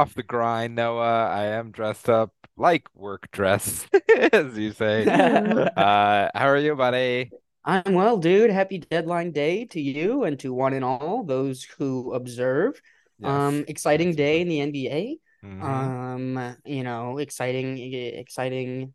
off the grind, Noah. I am dressed up like work dress, as you say. Uh, how are you, buddy? I'm well, dude. Happy deadline day to you and to one and all those who observe. Yes. Um, exciting day in the NBA. Mhm. Um, you know, exciting, exciting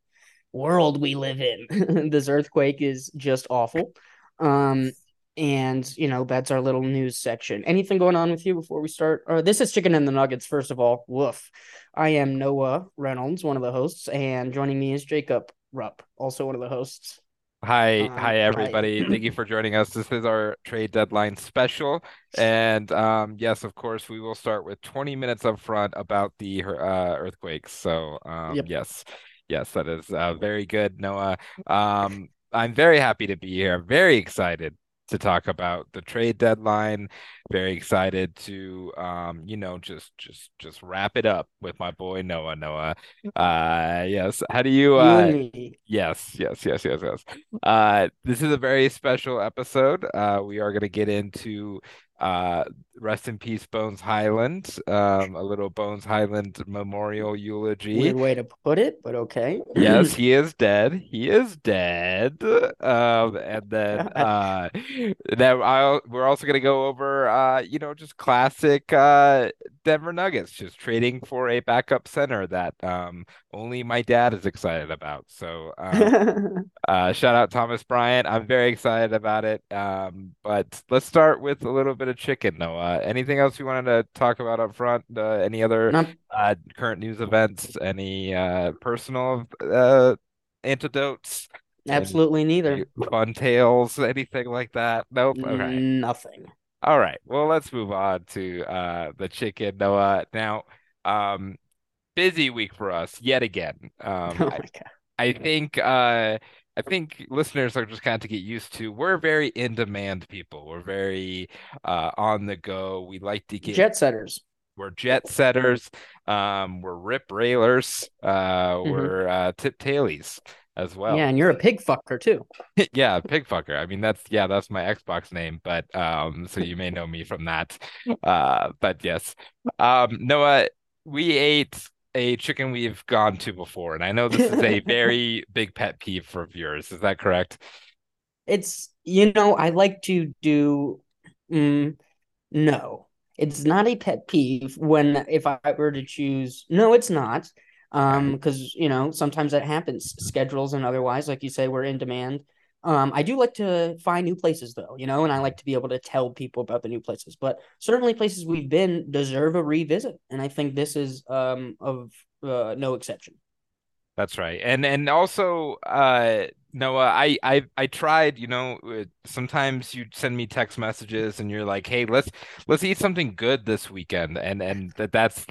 world we live in. This earthquake is just awful. Um, and you know, that's our little news section. Anything going on with you before we start? Uh, this is Chicken and the Nuggets. First of all, woof. I am Noah Reynolds, one of the hosts, and joining me is Jacob Rupp, also one of the hosts. Hi, Um, hi hi. everybody. Thank you for joining us. This is our trade deadline special. And um, yes, of course, we will start with 20 minutes up front about the uh, earthquakes. So um, Yep. yes, yes, that is uh, very good, Noah. Um, I'm very happy to be here. Very excited to talk about the trade deadline. Very excited to um, you know, just just just wrap it up with my boy Noah. Noah. Uh, yes. How do you uh. Yes, yes, yes, yes, yes. Uh, this is a very special episode. Uh, we are going to get into uh, rest in peace, Bones Hyland, um, a little Bones Hyland memorial eulogy. Weird way to put it, but okay. Yes, he is dead. He is dead. Um, and then uh, then I'll, we're also going to go over, uh, you know, just classic uh, Denver Nuggets, just trading for a backup center that um, only my dad is excited about. So. Um, uh, shout out Thomas Bryant. I'm very excited about it. Um, but let's start with a little bit of chicken, Noah. Anything else you wanted to talk about up front? Uh, any other uh, current news events? Any uh, personal uh, antidotes? absolutely neither. Fun tales? Anything like that? Nope. Okay. Nothing. All right. Well, let's move on to uh, the chicken, Noah. Now, um, busy week for us yet again. Um, Oh I- my god. I think uh I think listeners are just kind of to get used to. We're very in demand people. We're very uh on the go. We like to get Jet setters. we're jet setters. Um we're rip railers. Uh Mhm. we're uh tip tailies as well. Yeah, and you're a pig fucker too. Yeah, pig fucker. I mean that's yeah, that's my Xbox name, but um so you may know me from that. Uh but yes. Um Noah, we ate a chicken we've gone to before, and I know this is a very big pet peeve for viewers. Is that correct? It's you know, I like to do mm, no. It's not a pet peeve when if I were to choose no, it's not. Um, because you know, sometimes that happens, schedules and otherwise, like you say, we're in demand. Um, I do like to find new places though, you know, and I like to be able to tell people about the new places. But certainly places we've been deserve a revisit, and I think this is um of uh, no exception. That's right. And and also uh Noah, I I I tried, you know, uh, sometimes you send me text messages and you're like, "Hey, let's let's eat something good this weekend." And and that that's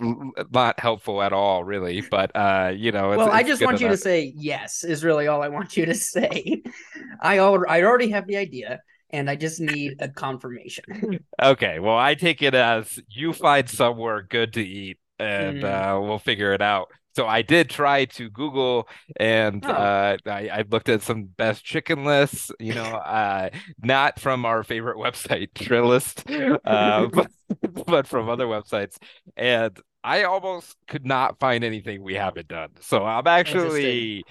not helpful at all, really. But uh, you know, it's Well, I just want you to say yes is really all I want you to say. I al I already have the idea, and I just need a confirmation. Okay, well, I take it as you find somewhere good to eat and Mm. uh, we'll figure it out. So I did try to Google and Oh. uh, I, I looked at some best chicken lists, you know, uh, not from our favorite website, Thrillist, uh, but, but from other websites. And I almost could not find anything we haven't done. So I'm actually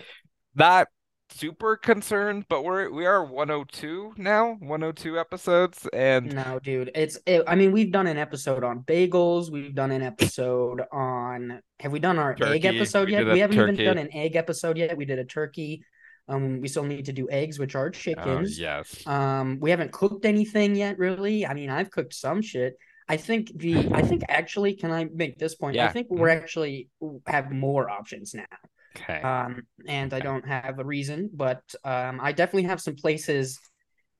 not super concerned, but we're we are 102 now, 102 episodes, and No, dude, it's it, I mean, we've done an episode on bagels. We've done an episode on. Have we done our egg episode We yet? We haven't turkey. even done an egg episode yet. We did a turkey. Um, we still need to do eggs, which are oh chickens. yes. Um, we haven't cooked anything yet, really. I mean, I've cooked some shit. I think the I think actually, can I make this point? I think we're actually have more options now. Okay. Um, and I don't have a reason, but um, I definitely have some places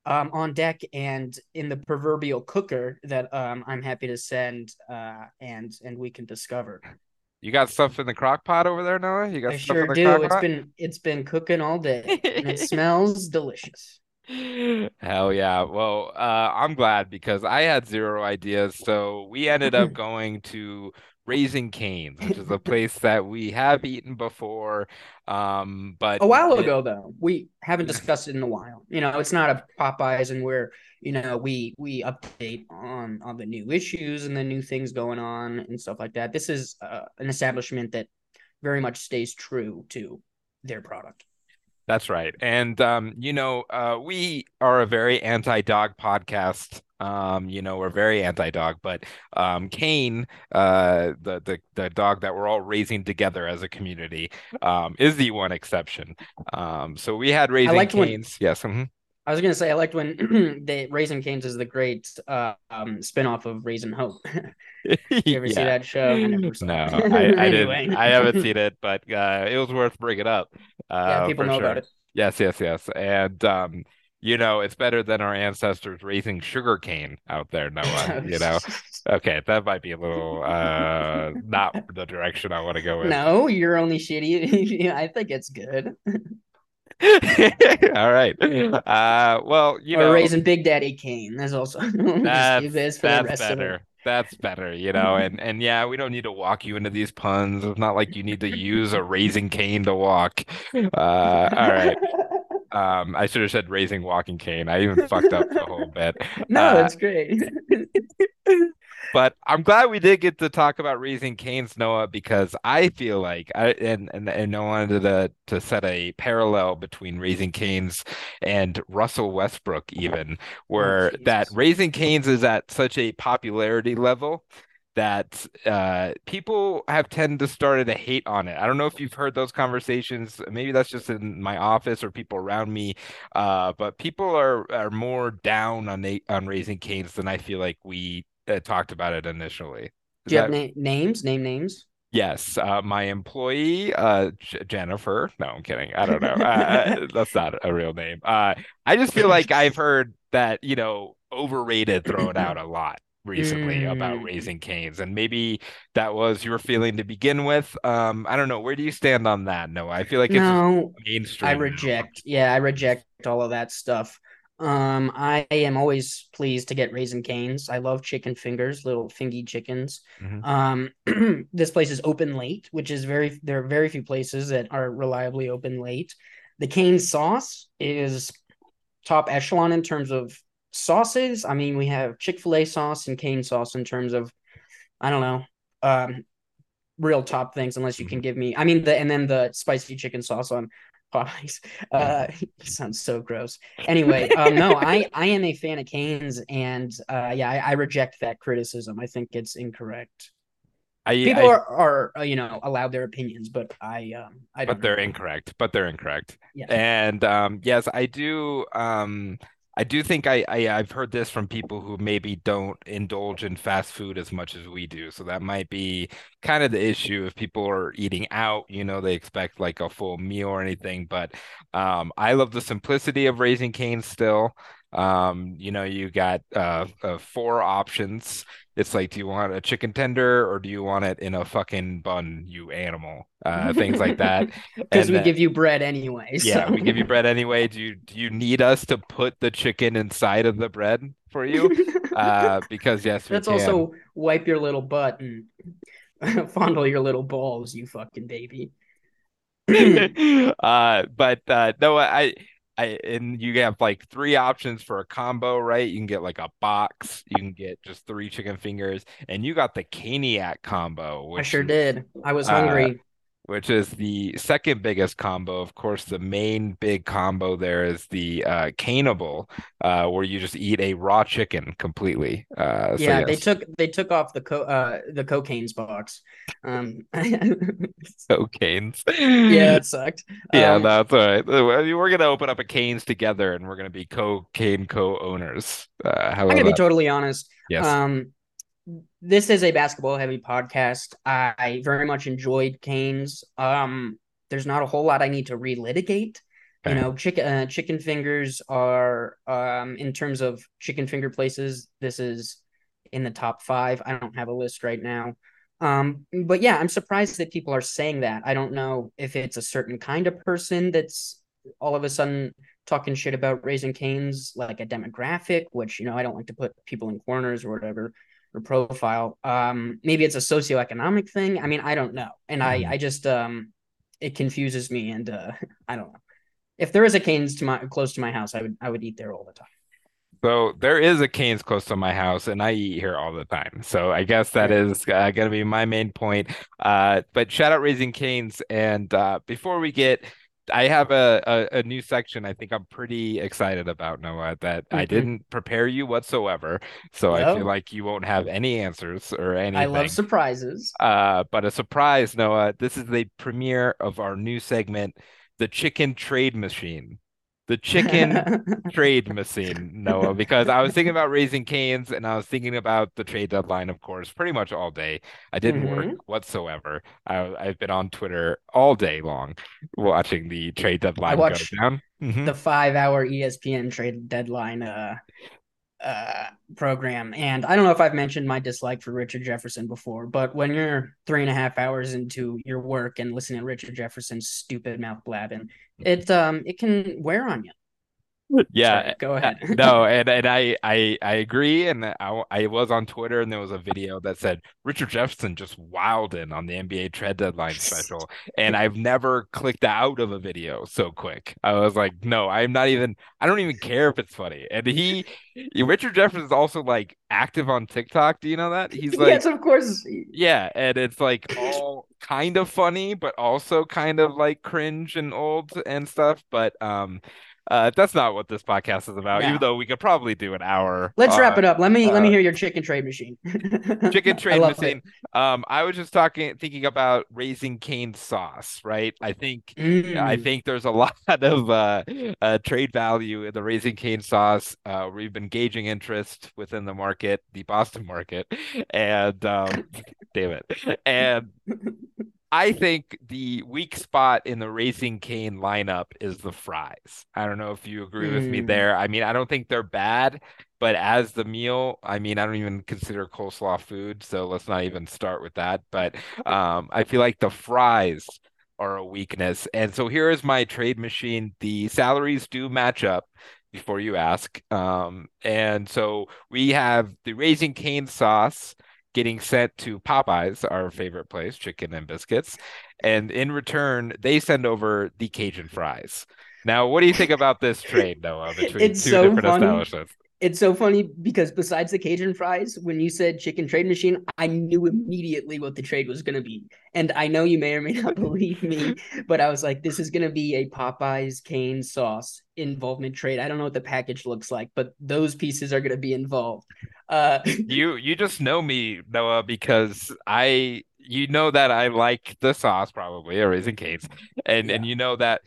um on deck and in the proverbial cooker that um I'm happy to send uh and and we can discover. You got stuff in the crock pot over there, Noah? You got I stuff sure in the do. crock It's pot? been it's been cooking all day and it smells delicious. Hell yeah. Well, uh, I'm glad because I had zero ideas. So we ended up going to Raising Cane's, which is a place that we have eaten before. Um, but a while ago though, we haven't discussed it in a while. You know, it's not a Popeyes and where you know we we update on on the new issues and the new things going on and stuff like that. This is uh, an establishment that very much stays true to their product. That's right. And um, you know, uh, we are a very anti-dog podcast. Um, you know, we're very anti-dog, but um, Cane, uh, the the the dog that we're all raising together as a community, um, is the one exception. Um, so we had raising Canes. When, yes. Mm-hmm. I was gonna say I liked when the Raising Canes is the great uh, um, spinoff of Raising Hope. you ever yeah. see that show? I no, I, I anyway. didn't. I haven't seen it, but uh, it was worth bringing up. Uh, yeah, people know sure. about it. Yes, yes, yes, and um, you know, it's better than our ancestors raising sugar cane out there, Noah. you know, okay, that might be a little uh not the direction I want to go in. No, you're only shitty. I think it's good. All right. Uh, well, you or know, raising Big Daddy Kane. That's also that's, that's better. That's better, you know, and and yeah, we don't need to walk you into these puns. It's not like you need to use a raising cane to walk. Uh, all right. Um, I should have said raising walking cane. I even fucked up the whole bit. No, uh, that's great. but I'm glad we did get to talk about raising Cane's Noah because I feel like I and and, and I wanted to to set a parallel between raising Cane's and Russell Westbrook even where oh, that raising Cane's is at such a popularity level that uh, people have tended to started to hate on it. I don't know if you've heard those conversations. Maybe that's just in my office or people around me. Uh, but people are are more down on on raising canes than I feel like we uh, talked about it initially. Is Do you that... have na- names? Name names. Yes, uh, my employee, uh, J- Jennifer. No, I'm kidding. I don't know. Uh, uh that's not a real name. Uh, I just feel like I've heard that you know overrated thrown out a lot recently mm. about raising canes, and maybe that was your feeling to begin with. Um, I don't know. Where do you stand on that? No, I feel like it's no, mainstream. I reject. Now. Yeah, I reject all of that stuff. Um, I am always pleased to get raisin Canes. I love chicken fingers, little fingy chickens. Mm-hmm. Um, this place is open late, which is very there are very few places that are reliably open late. The cane sauce is top echelon in terms of sauces. I mean, we have Chick Fil A sauce and cane sauce in terms of, I don't know, um, real top things. Unless you can mm-hmm. give me, I mean, the and then the spicy chicken sauce on Popeyes. Uh, sounds so gross. Anyway, um, no, I I am a fan of Canes, and uh, yeah, I, I reject that criticism. I think it's incorrect. I, People I, are, are uh, you know allowed their opinions, but I um I but they're incorrect. But they're incorrect. Yeah. And um yes, I do um I do think I, I have heard this from people who maybe don't indulge in fast food as much as we do. So that might be kind of the issue if people are eating out, you know, they expect like a full meal or anything. But um, I love the simplicity of raising canes still. Um, you know, you got uh, uh, four options. It's like, do you want a chicken tender or do you want it in a fucking bun, you animal? Uh, things like that. Because we then, give you bread anyway. So. Yeah, we give you bread anyway. Do you do you need us to put the chicken inside of the bread for you? uh, because yes, that's also wipe your little butt and fondle your little balls, you fucking baby. uh, but uh, no, I I and you have like three options for a combo, right? You can get like a box, you can get just three chicken fingers, and you got the Caniac combo. I sure did. I was hungry. Uh, which is the second biggest combo. Of course, the main big combo there is the uh, Caneable, uh, where you just eat a raw chicken completely. Uh, yeah, yes. they took they took off the co- uh, the cocaine's box. Um, Cocaine's. Yeah, it sucked. Yeah, um, that's all right. We're gonna open up a Canes together, and we're gonna be cocaine co-owners. Uh, I'm gonna be totally honest. Yes. Um, this is a basketball heavy podcast. I very much enjoyed Canes. Um, there's not a whole lot I need to relitigate. You know, chicken uh, chicken fingers are um in terms of chicken finger places. This is in the top five. I don't have a list right now. Um, but yeah, I'm surprised that people are saying that. I don't know if it's a certain kind of person that's all of a sudden talking shit about raising canes, like a demographic, which you know I don't like to put people in corners or whatever. Or profile. Um, maybe it's a socioeconomic thing. I mean, I don't know, and I Mhm. I just um, it confuses me, and uh, I don't know. If there is a Canes to my close to my house, I would I would eat there all the time. So there is a Cane's close to my house, and I eat here all the time. So I guess that is uh, going to be my main point. Uh, but shout out Raising Cane's. And uh, before we get, I have a, a, a new section I think I'm pretty excited about, Noah, that I hmm didn't prepare you whatsoever. So I feel Oh, like you won't have any answers or anything. I love surprises. Uh, but a surprise, Noah, this is the premiere of our new segment, the Chicken Trade Machine. The Chicken trade machine, Noah, because I was thinking about raising canes and I was thinking about the trade deadline, of course, pretty much all day. I didn't work hmm whatsoever. I, I've been on Twitter all day long watching the trade I deadline go watch down. hmm the five hour ESPN trade deadline uh uh program. And I don't know if I've mentioned my dislike for Richard Jefferson before, but when you're three and a half hours into your work and listening to Richard Jefferson's stupid mouth blabbing, it um it can wear on you. Yeah, Sorry, go uh, ahead. no, and and I I I agree, and I I was on Twitter, and there was a video that said Richard Jefferson just wilded on the NBA trade deadline special, and I've never clicked out of a video so quick. I was like, no, I'm not even. I don't even care if it's funny. And he, Richard Jefferson is also like active on TikTok. Do you know that? He's like yes, of course. yeah, and it's like all kind of funny, but also kind of like cringe and old and stuff. But um, uh, that's not what this podcast is about. Even though we could probably do an hour. let's wrap Uh, it up. Let me let me uh, hear your chicken trade machine. chicken I trade love it. machine. Um, I was just talking, thinking about raising cane sauce, right? I think. I Mm. think there's a lot of uh, uh, trade value in the raising cane sauce. Uh, we've been gauging interest within the market, the Boston market, and um, damn it, and I think the weak spot in the Raising Cane lineup is the fries. I don't know if you agree with me Mm. there. I mean, I don't think they're bad, but as the meal, I mean, I don't even consider coleslaw food, so let's not even start with that. But um, I feel like the fries are a weakness. And so here is my trade machine. The salaries do match up before you ask. Um, and so we have the Raising Cane sauce getting sent to Popeyes, our favorite place, chicken and biscuits. And in return, they send over the Cajun fries. Now, what do you think about this trade, Noah, between It's two so different funny. establishments? It's so funny because besides the Cajun fries, when you said chicken trade machine, I knew immediately what the trade was going to be. And I know you may or may not believe me, but I was like, this is going to be a Popeyes cane sauce involvement trade. I don't know what the package looks like, but those pieces are going to be involved. Uh, You you just know me, Noah, because I you know that I like the sauce probably, or Raising Cane's, and and you know that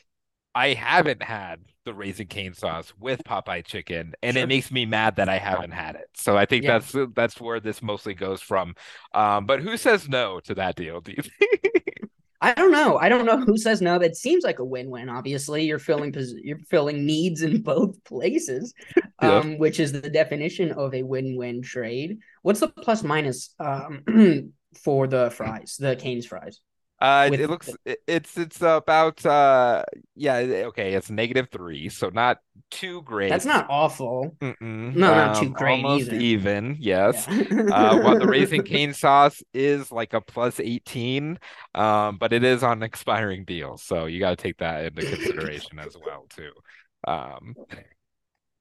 I haven't had the Raising Cane sauce with Popeye chicken, and it makes me mad that I haven't had it. So I think Yeah. that's that's where this mostly goes from. Um, but who says no to that deal? Do you think? I don't know. I don't know who says no. That seems like a win-win. Obviously, you're filling you're filling needs in both places, Yeah. um, which is the definition of a win-win trade. What's the plus minus um, for the fries, the Cane's fries? Uh, it, looks it, it's it's about uh yeah okay it's negative three so not too great. that's not awful. Mm-mm. No, not too Um, great almost either. even yes uh while the Yeah. Raising Cane sauce is like a plus 18 um but it is on expiring deals so you got to take that into consideration as well too um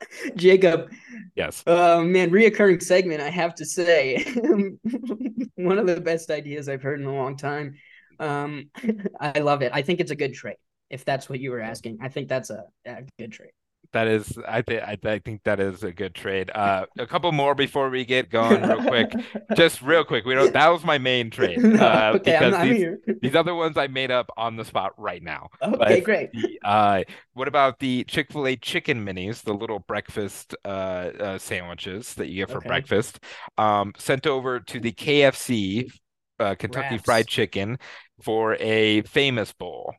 Jacob, yes uh, man, reoccurring segment. I have to say, one of the best ideas I've heard in a long time. Um, I love it. I think it's a good trade. If that's what you were asking, I think that's a, a good trade. That is, I think, I, I think that is a good trade. Uh, a couple more before we get going, real quick. Just real quick. We don't. That was my main trade. Uh, okay, I'm, because I'm these here. these other ones I made up on the spot right now. Okay, But great. the uh, what about the Chick-fil-A chicken minis, the little breakfast uh, uh sandwiches that you get for Okay, breakfast, um, sent over to the KFC, uh, Kentucky Fried. Chicken for a famous bowl.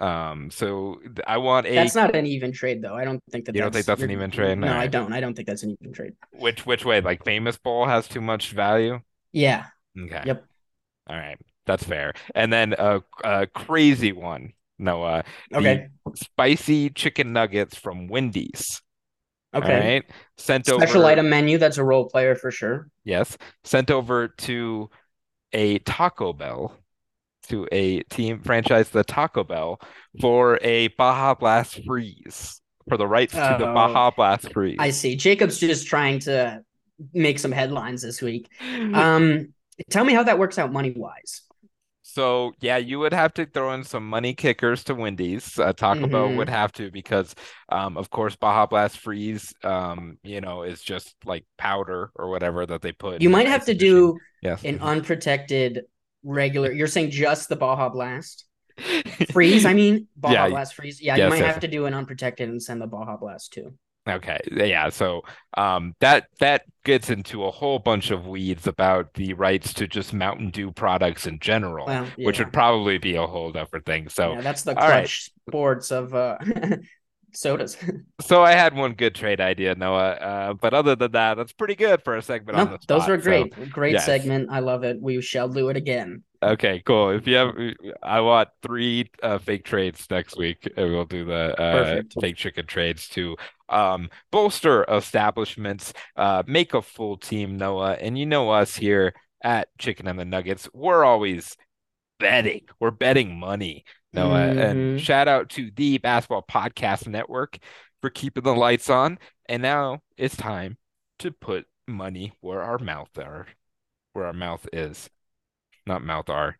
Um, so I want a. That's not an even trade, though. I don't think that You don't think that's an even trade? All No, I don't. I don't think that's an even trade. Which which way? Like famous bowl has too much value? Yeah. Okay. Yep. All right. That's fair. And then a a crazy one, Noah, Okay. spicy chicken nuggets from Wendy's. Okay. All right. Sent Special over. Special item menu. That's a role player for sure. Yes. Sent over to a Taco Bell, to a team franchise, the Taco Bell, for a Baja Blast freeze, for the rights to the Oh. Baja Blast freeze. I see. Jacob's just trying to make some headlines this week. Um, tell me how that works out money wise. So yeah, you would have to throw in some money kickers to Wendy's. Uh, Taco Bell Mhm. would have to because, um, of course, Baja Blast Freeze, um, you know, is just like powder or whatever that they put. You might have to do yes an unprotected regular. You're saying just the Baja Blast freeze? I mean, Baja Yeah, Blast freeze. Yeah, yes, you might yes. have to do an unprotected and send the Baja Blast too. Okay, yeah. So um, that that gets into a whole bunch of weeds about the rights to just Mountain Dew products in general, Well, which would probably be a whole different thing. So yeah, that's the all right. sports of uh, sodas. so I had one good trade idea, Noah. Uh, but other than that, that's pretty good for a segment on no, those were So, great. great yes. segment. I love it. We shall do it again. Okay, cool. If you have, I want three uh, fake trades next week, and we'll do the uh, fake chicken trades to um, bolster establishments, uh, make a full team, Noah. And you know us here at Chicken and the Nuggets, we're always betting. We're betting money, Noah. And Mhm. shout out to the Basketball Podcast Network for keeping the lights on. And now it's time to put money where our mouth are, where our mouth is, not mouth are.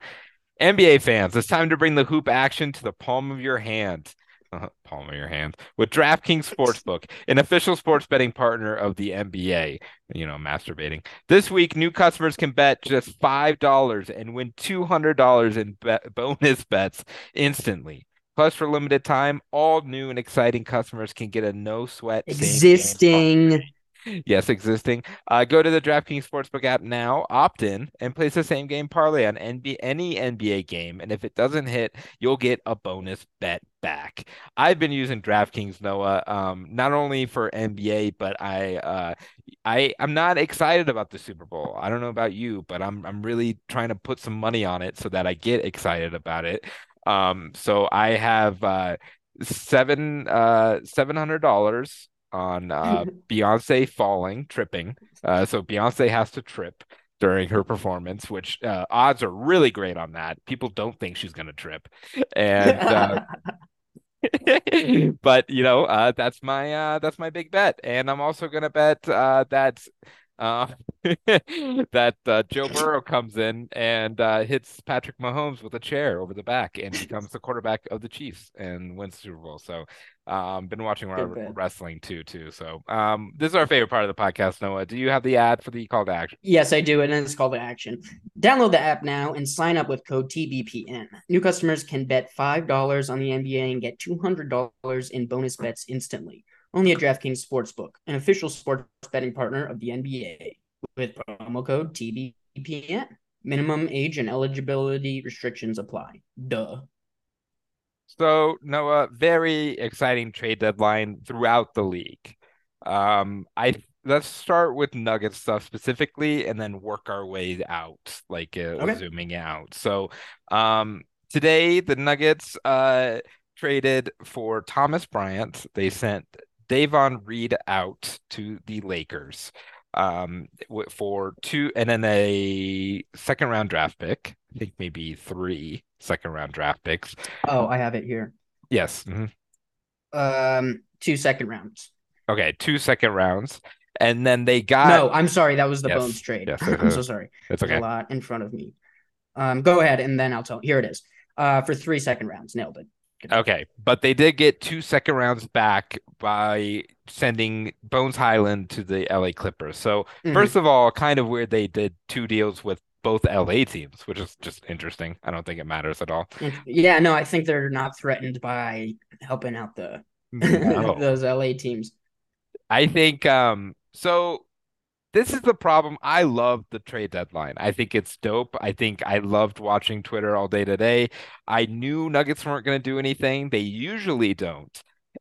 NBA fans, it's time to bring the hoop action to the palm of your hand. Uh, palm of your hand with DraftKings Sportsbook, an official sports betting partner of the NBA. You know, masturbating. This week, new customers can bet just $5 and win $200 in be- bonus bets instantly. Plus, for limited time, all new and exciting customers can get a no sweat Existing. Yes, existing. Uh, go to the DraftKings Sportsbook app now, opt in, and place the same game parlay on NB- any NBA game. And if it doesn't hit, you'll get a bonus bet back. I've been using DraftKings Noah, um, not only for NBA, but I, uh, I, I'm not excited about the Super Bowl. I don't know about you, but I'm, I'm really trying to put some money on it so that I get excited about it. Um, so I have uh, seven, uh, seven hundred dollars on uh, Beyonce falling, tripping. Uh, so Beyonce has to trip during her performance, which uh, odds are really great on that. People don't think she's going to trip, and uh, but you know uh, that's my uh, that's my big bet, and I'm also going to bet uh, that. Uh, that uh, Joe Burrow comes in and uh, hits Patrick Mahomes with a chair over the back and becomes the quarterback of the Chiefs and wins the Super Bowl. So, um, been watching our Good bet. wrestling too, too. So, um, this is our favorite part of the podcast. Noah, do you have the ad for the call to action? Yes, I do, and it's called to action. Download the app now and sign up with code TBPN. New customers can bet five dollars on the NBA and get two hundred dollars in bonus bets instantly. Only at DraftKings Sportsbook, an official sports betting partner of the NBA, with promo code TBPN. Minimum age and eligibility restrictions apply. Duh. So, Noah, very exciting trade deadline throughout the league. Um, I let's start with Nugget stuff specifically, and then work our way out, like uh, Okay. zooming out. So, um, today the Nuggets uh traded for Thomas Bryant. They sent Davon Reed out to the Lakers um for two and then a second round draft pick. I think maybe three second round draft picks. Oh, I have it here. Yes. mhm. Um, two second rounds. Okay, two second rounds. And then they got no, I'm sorry, that was the Yes, Bones trade. yes, I'm so sorry. it's There's okay. a lot in front of me. Um, go ahead and then I'll tell. Here it is. Uh, for three second rounds, nailed it. Okay, but they did get two second rounds back by sending Bones Hyland to the LA Clippers. So Mhm. first of all, kind of weird they did two deals with both LA teams, which is just interesting. I don't think it matters at all. yeah, no, I think they're not threatened by helping out the No. those LA teams. I think um so this is the problem. I love the trade deadline. I think it's dope. I think I loved watching Twitter all day today. I knew Nuggets weren't going to do anything. They usually don't.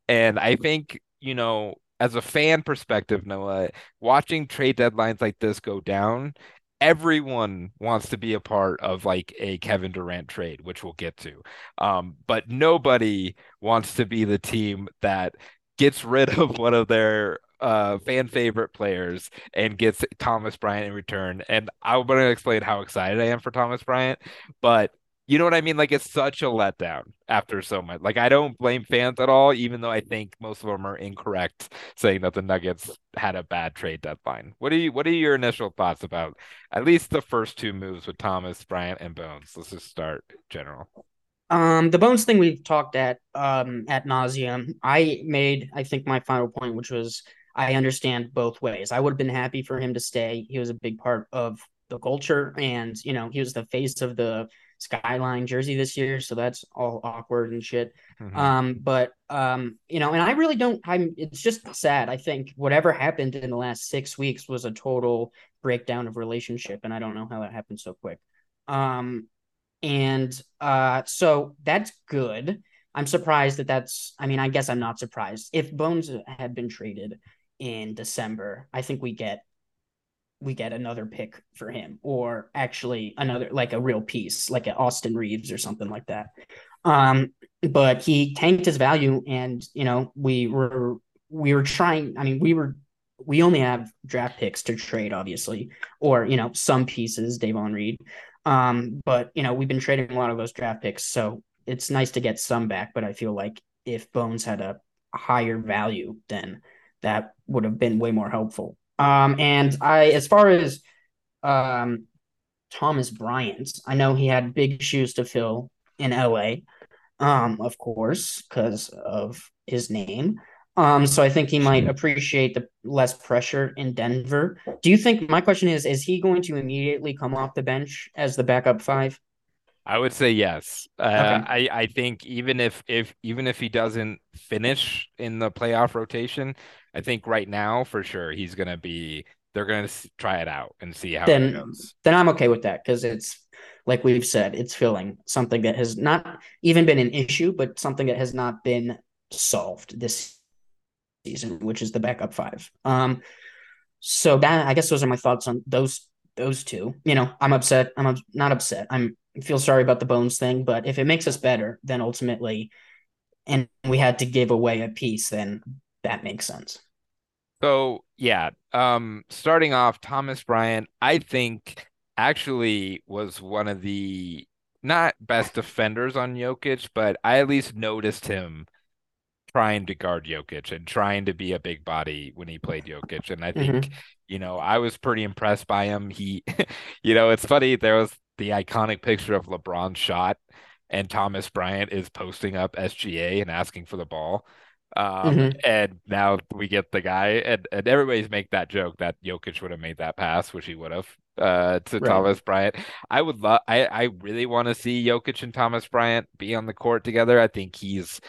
And I think, you know, as a fan perspective, Noah, watching trade deadlines like this go down, everyone wants to be a part of like a Kevin Durant trade, which we'll get to. Um, but nobody wants to be the team that gets rid of one of their uh, fan favorite players and gets Thomas Bryant in return. And I'm going to explain how excited I am for Thomas Bryant, but you know what I mean? Like it's such a letdown after so much. Like I don't blame fans at all, even though I think most of them are incorrect saying that the Nuggets had a bad trade deadline. What are you what are your initial thoughts about at least the first two moves with Thomas, Bryant, and Bones? Let's just start general. Um, the Bones thing we've talked at um at nauseum. I made I think my final point, which was I understand both ways. I would have been happy for him to stay. He was a big part of the culture, and you know he was the face of the skyline jersey this year, so that's all awkward and shit. Mm-hmm. Um, but um, you know, and I really don't. I'm. It's just sad. I think whatever happened in the last six weeks was a total breakdown of relationship, and I don't know how that happened so quick. Um, and uh, so that's good. I'm surprised that that's. I mean, I guess I'm not surprised. If Bones had been traded in December, I think we get we get another pick for him or actually another like a real piece like an Austin Reaves or something like that. Um, but he tanked his value and you know we were we were trying I mean we were we only have draft picks to trade obviously or you know some pieces Davon Reed. Um, but you know we've been trading a lot of those draft picks so it's nice to get some back but I feel like if Bones had a higher value then that would have been way more helpful. Um, and I, as far as um, Thomas Bryant, I know he had big shoes to fill in LA, um, of course, because of his name. Um, so I think he might appreciate the less pressure in Denver. Do you think my question is, is he going to immediately come off the bench as the backup five? I would say yes. Uh, okay. I I think even if if even if he doesn't finish in the playoff rotation, I think right now for sure he's gonna be. They're gonna try it out and see how then, it goes. Then I'm okay with that because it's like we've said, it's filling something that has not even been an issue, but something that has not been solved this season, which is the backup five. Um, so that I guess those are my thoughts on those those two. You know, I'm upset. I'm not upset. I'm feel sorry about the bones thing, but if it makes us better, then ultimately, and we had to give away a piece, then that makes sense. So yeah, um, starting off, Thomas Bryant, I think actually was one of the not best defenders on Jokic, but I at least noticed him trying to guard Jokic and trying to be a big body when he played Jokic. And I think, mm-hmm. you know, I was pretty impressed by him. He, you know, it's funny. There was the iconic picture of LeBron's shot, and Thomas Bryant is posting up SGA and asking for the ball. Um, mm-hmm. and now we get the guy, and, and everybody's make that joke that Jokic would have made that pass, which he would have uh, to right. Thomas Bryant. I would love, I, I really want to see Jokic and Thomas Bryant be on the court together. I think he's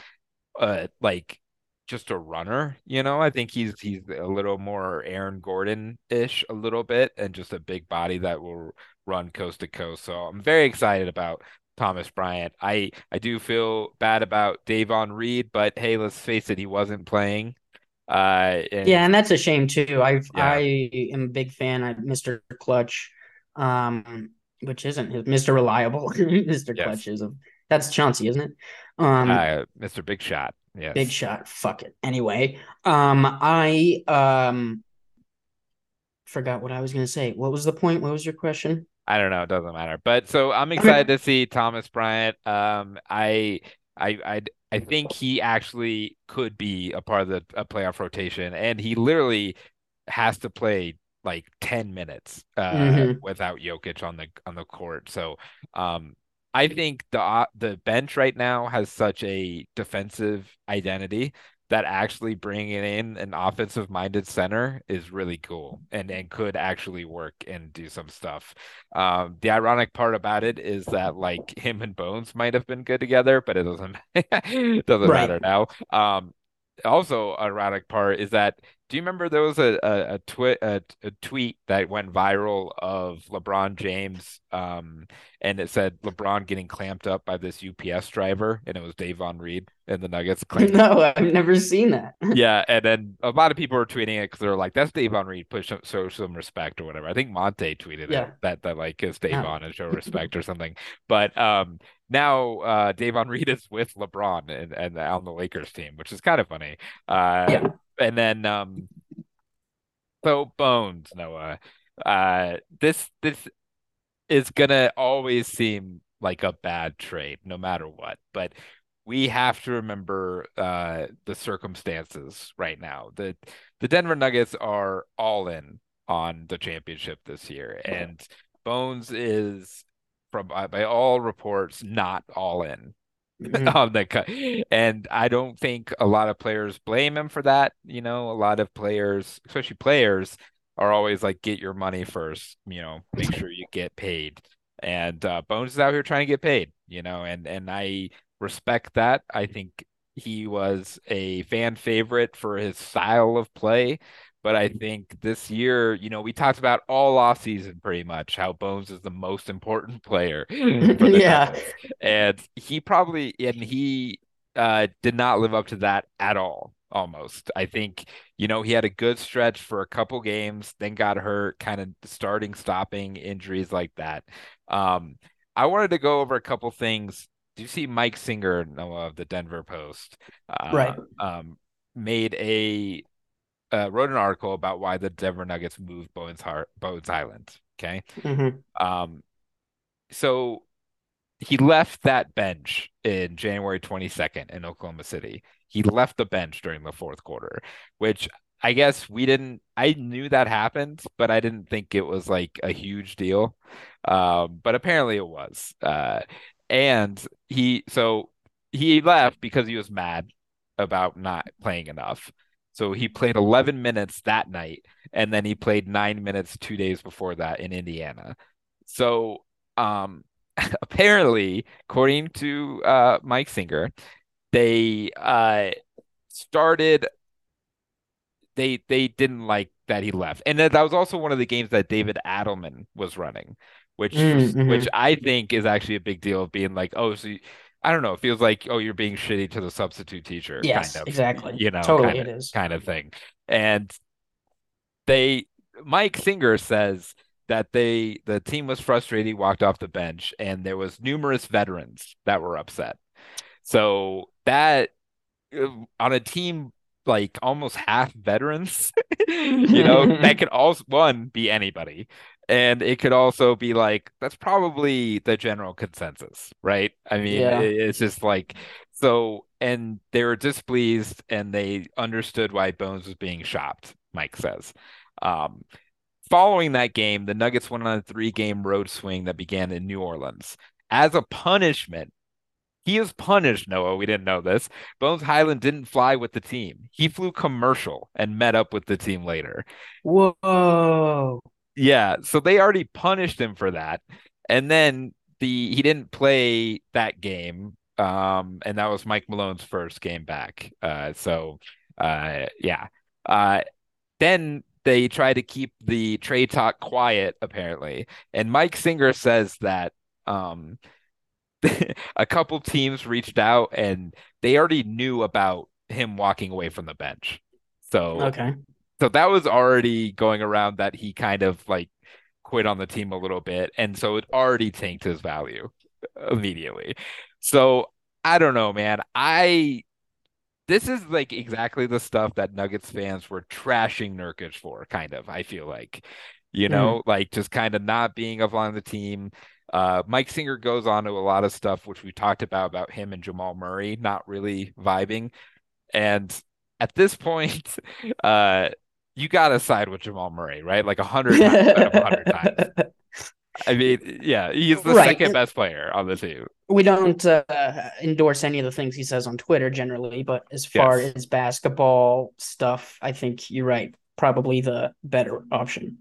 uh, like just a runner, you know. I think he's he's a little more Aaron Gordon ish, a little bit, and just a big body that will run coast to coast. So I'm very excited about Thomas Bryant. I I do feel bad about Davon Reed, but hey, let's face it, he wasn't playing. Uh, and, yeah, and that's a shame too. I yeah. I am a big fan of Mr. Clutch, um, which isn't his Mr. Reliable. Mr. Yes. Clutch is a that's Chauncey, isn't it? Um, uh, Mr. Big Shot. Yeah, Big Shot. Fuck it. Anyway, um, I um forgot what I was gonna say. What was the point? What was your question? I don't know. It doesn't matter. But so I'm excited to see Thomas Bryant. Um, I, I, I, I think he actually could be a part of the a playoff rotation, and he literally has to play like 10 minutes uh, mm-hmm. without Jokic on the on the court. So, um, I think the uh, the bench right now has such a defensive identity that actually bringing in an offensive minded center is really cool and and could actually work and do some stuff. Um, the ironic part about it is that like him and Bones might have been good together, but it doesn't it doesn't right. matter now. Um, also ironic part is that do you remember there was a a, a, twi- a, a tweet that went viral of LeBron James um and it said LeBron getting clamped up by this UPS driver and it was Davon Reed and the Nuggets No, I've never seen that. yeah, and then a lot of people were tweeting it because they're like, "That's Davon Reed, push some, show some respect or whatever." I think Monte tweeted yeah. it that that like is Davon and show respect or something. But um, now uh, Davon Reed is with LeBron and and on the Lakers team, which is kind of funny. Uh, yeah and then um So Bones, Noah. Uh, this this is gonna always seem like a bad trade, no matter what. But we have to remember uh, the circumstances right now. The the Denver Nuggets are all in on the championship this year, and Bones is from by all reports not all in mm-hmm. on cut. And I don't think a lot of players blame him for that. You know, a lot of players, especially players, are always like, get your money first, you know, make sure you get paid. And uh, Bones is out here trying to get paid, you know, and and I respect that. I think he was a fan favorite for his style of play. But I think this year, you know, we talked about all off season pretty much how Bones is the most important player. yeah. And he probably and he uh, did not live up to that at all almost. I think, you know, he had a good stretch for a couple games, then got hurt, kind of starting, stopping injuries like that. Um, I wanted to go over a couple things. Do you see Mike Singer Noah of the Denver Post? Uh, right. Um, made a uh, wrote an article about why the Denver Nuggets moved Bones, Har- Bones Hyland. Okay. Mm-hmm. Um, so he left that bench in January 22nd in Oklahoma City. He left the bench during the fourth quarter, which I guess we didn't. I knew that happened, but I didn't think it was like a huge deal. Um, but apparently it was. Uh, and he so he left because he was mad about not playing enough. So he played 11 minutes that night, and then he played nine minutes two days before that in Indiana. So um, apparently, according to uh, Mike Singer, they uh, started. They they didn't like that he left, and that, that was also one of the games that David Adelman was running, which mm-hmm. which I think is actually a big deal of being like, oh, so. I don't know. It feels like oh, you're being shitty to the substitute teacher. Yes, kind of, exactly. You know, totally kind of, it is kind of thing. And they, Mike Singer says that they the team was frustrated. He walked off the bench, and there was numerous veterans that were upset. So that uh, on a team like almost half veterans, you know, that could also one be anybody. And it could also be like that's probably the general consensus, right? I mean, yeah. it's just like so and they were displeased and they understood why Bones was being shopped, Mike says. Um, following that game, the Nuggets went on a three game road swing that began in New Orleans. As a punishment, he is punished, Noah. We didn't know this. Bones Hyland didn't fly with the team. He flew commercial and met up with the team later. Whoa. Yeah. So they already punished him for that. And then the he didn't play that game. Um, and that was Mike Malone's first game back. Uh, so uh yeah. Uh then they try to keep the trade talk quiet, apparently. And Mike Singer says that um a couple teams reached out and they already knew about him walking away from the bench. So okay. So that was already going around that he kind of like quit on the team a little bit. And so it already tanked his value immediately. So I don't know, man. I this is like exactly the stuff that Nuggets fans were trashing Nurkic for, kind of. I feel like, you know, mm. like just kind of not being up on the team, uh, Mike Singer goes on to a lot of stuff, which we talked about about him and Jamal Murray not really vibing. And at this point, uh, you got to side with Jamal Murray, right? Like a hundred times out of hundred times. I mean, yeah, he's the right. second best player on the team. We don't uh, endorse any of the things he says on Twitter generally, but as far yes. as basketball stuff, I think you're right. Probably the better option.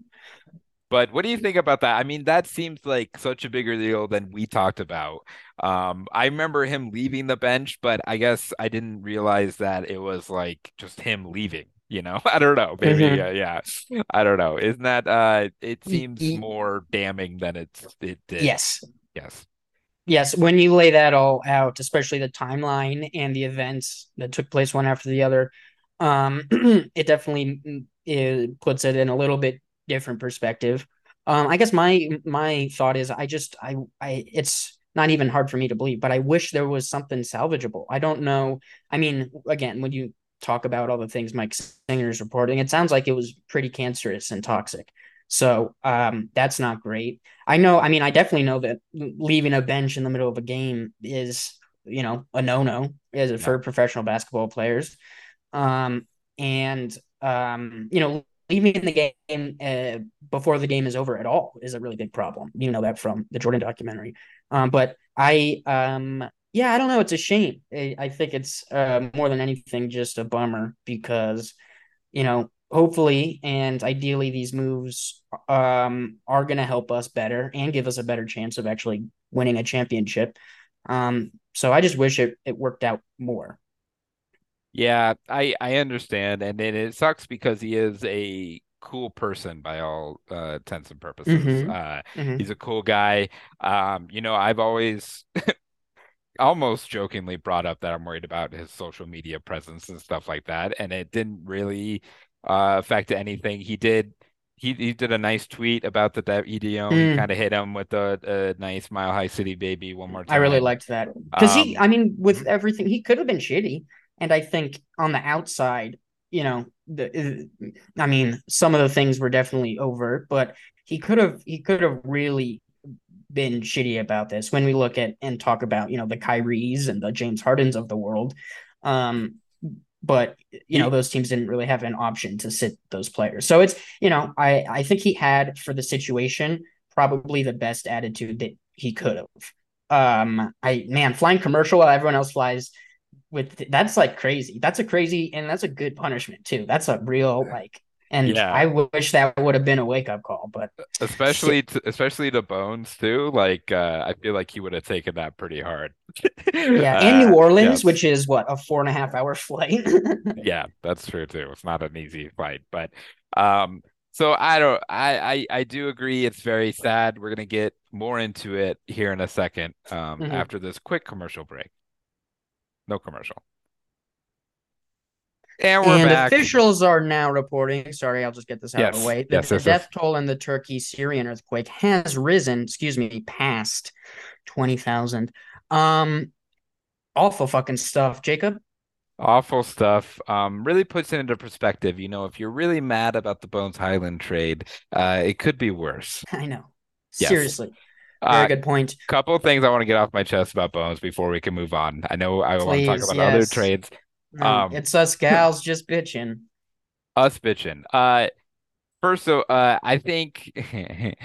But what do you think about that? I mean, that seems like such a bigger deal than we talked about. Um, I remember him leaving the bench, but I guess I didn't realize that it was like just him leaving. You know, I don't know. Maybe, mm-hmm. uh, yeah, I don't know. Isn't that? Uh, it seems more damning than it's it did. Yes. Yes. Yes, when you lay that all out, especially the timeline and the events that took place one after the other, um, it definitely mm, it puts it in a little bit different perspective. Um, I guess my my thought is I just I I it's not even hard for me to believe, but I wish there was something salvageable. I don't know. I mean, again, when you talk about all the things Mike Singer is reporting, it sounds like it was pretty cancerous and toxic. So um, that's not great. I know. I mean, I definitely know that leaving a bench in the middle of a game is, you know, a no no is yeah. for professional basketball players. Um, and um, you know, leaving the game uh, before the game is over at all is a really big problem. You know that from the Jordan documentary. Um, but I, um, yeah, I don't know. It's a shame. I, think it's uh, more than anything just a bummer because, you know, hopefully and ideally these moves um, are going to help us better and give us a better chance of actually winning a championship. Um, so I just wish it, it worked out more. Yeah, I I understand, and then it sucks because he is a cool person by all uh, intents and purposes. Mm-hmm. Uh, mm-hmm. He's a cool guy. Um, you know, I've always almost jokingly brought up that I'm worried about his social media presence and stuff like that, and it didn't really uh, affect anything. He did. He, he did a nice tweet about the EDO. Mm. He kind of hit him with a, a, nice Mile High City baby one more time. I really liked that because um, he. I mean, with mm-hmm. everything, he could have been shitty, and I think on the outside, you know, the, I mean, some of the things were definitely overt, but he could have he could have really been shitty about this when we look at and talk about you know the Kyries and the James Hardens of the world. Um, but you know those teams didn't really have an option to sit those players. So it's you know I I think he had for the situation probably the best attitude that he could have. Um, I man flying commercial while everyone else flies with that's like crazy. That's a crazy and that's a good punishment too. That's a real like and yeah. I wish that would have been a wake up call, but especially to, especially to Bones too. Like uh, I feel like he would have taken that pretty hard. yeah, in New uh, Orleans, yes. which is what a four and a half hour flight. yeah, that's true too. It's not an easy flight, but um, so I don't. I, I I do agree. It's very sad. We're gonna get more into it here in a second. Um, mm-hmm. after this quick commercial break. No commercial. And and officials are now reporting. Sorry, I'll just get this out yes. of the way. The, yes, the yes, death toll in the Turkey Syrian earthquake has risen, excuse me, past 20,000. Um, awful fucking stuff. Jacob? Awful stuff. Um, really puts it into perspective. You know, if you're really mad about the Bones Hyland trade, uh, it could be worse. I know. Seriously. Very uh, good point. Couple things I want to get off my chest about Bones before we can move on. I know I Please, want to talk about yes. other trades. Um, it's us gals just bitching. Us bitching. Uh, first, so uh, I think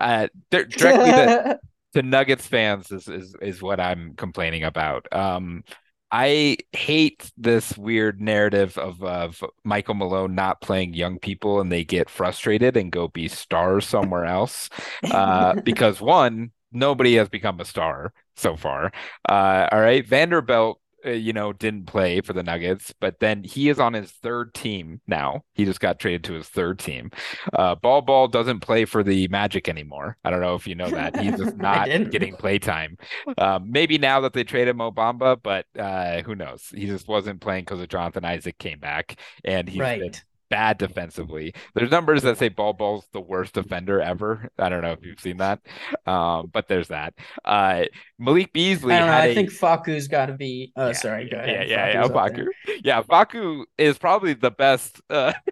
uh, directly to, to Nuggets fans is, is is what I'm complaining about. Um, I hate this weird narrative of of Michael Malone not playing young people and they get frustrated and go be stars somewhere else. Uh, because one, nobody has become a star so far. Uh, all right, Vanderbilt you know, didn't play for the Nuggets, but then he is on his third team now. He just got traded to his third team. Uh, Bol Bol doesn't play for the Magic anymore. I don't know if you know that. He's just not getting play time. Um, maybe now that they traded Mo Bamba, but uh, who knows? He just wasn't playing because of Jonathan Isaac came back, and he's right. been bad defensively. There's numbers that say Bol Bol's the worst defender ever. I don't know if you've seen that, um, but there's that. Uh, Malik Beasley. I, know, I a, think Facu's got to be. Oh, yeah, sorry. Go ahead. Yeah, yeah, yeah. Facu. Yeah, Facu is probably the best. Uh,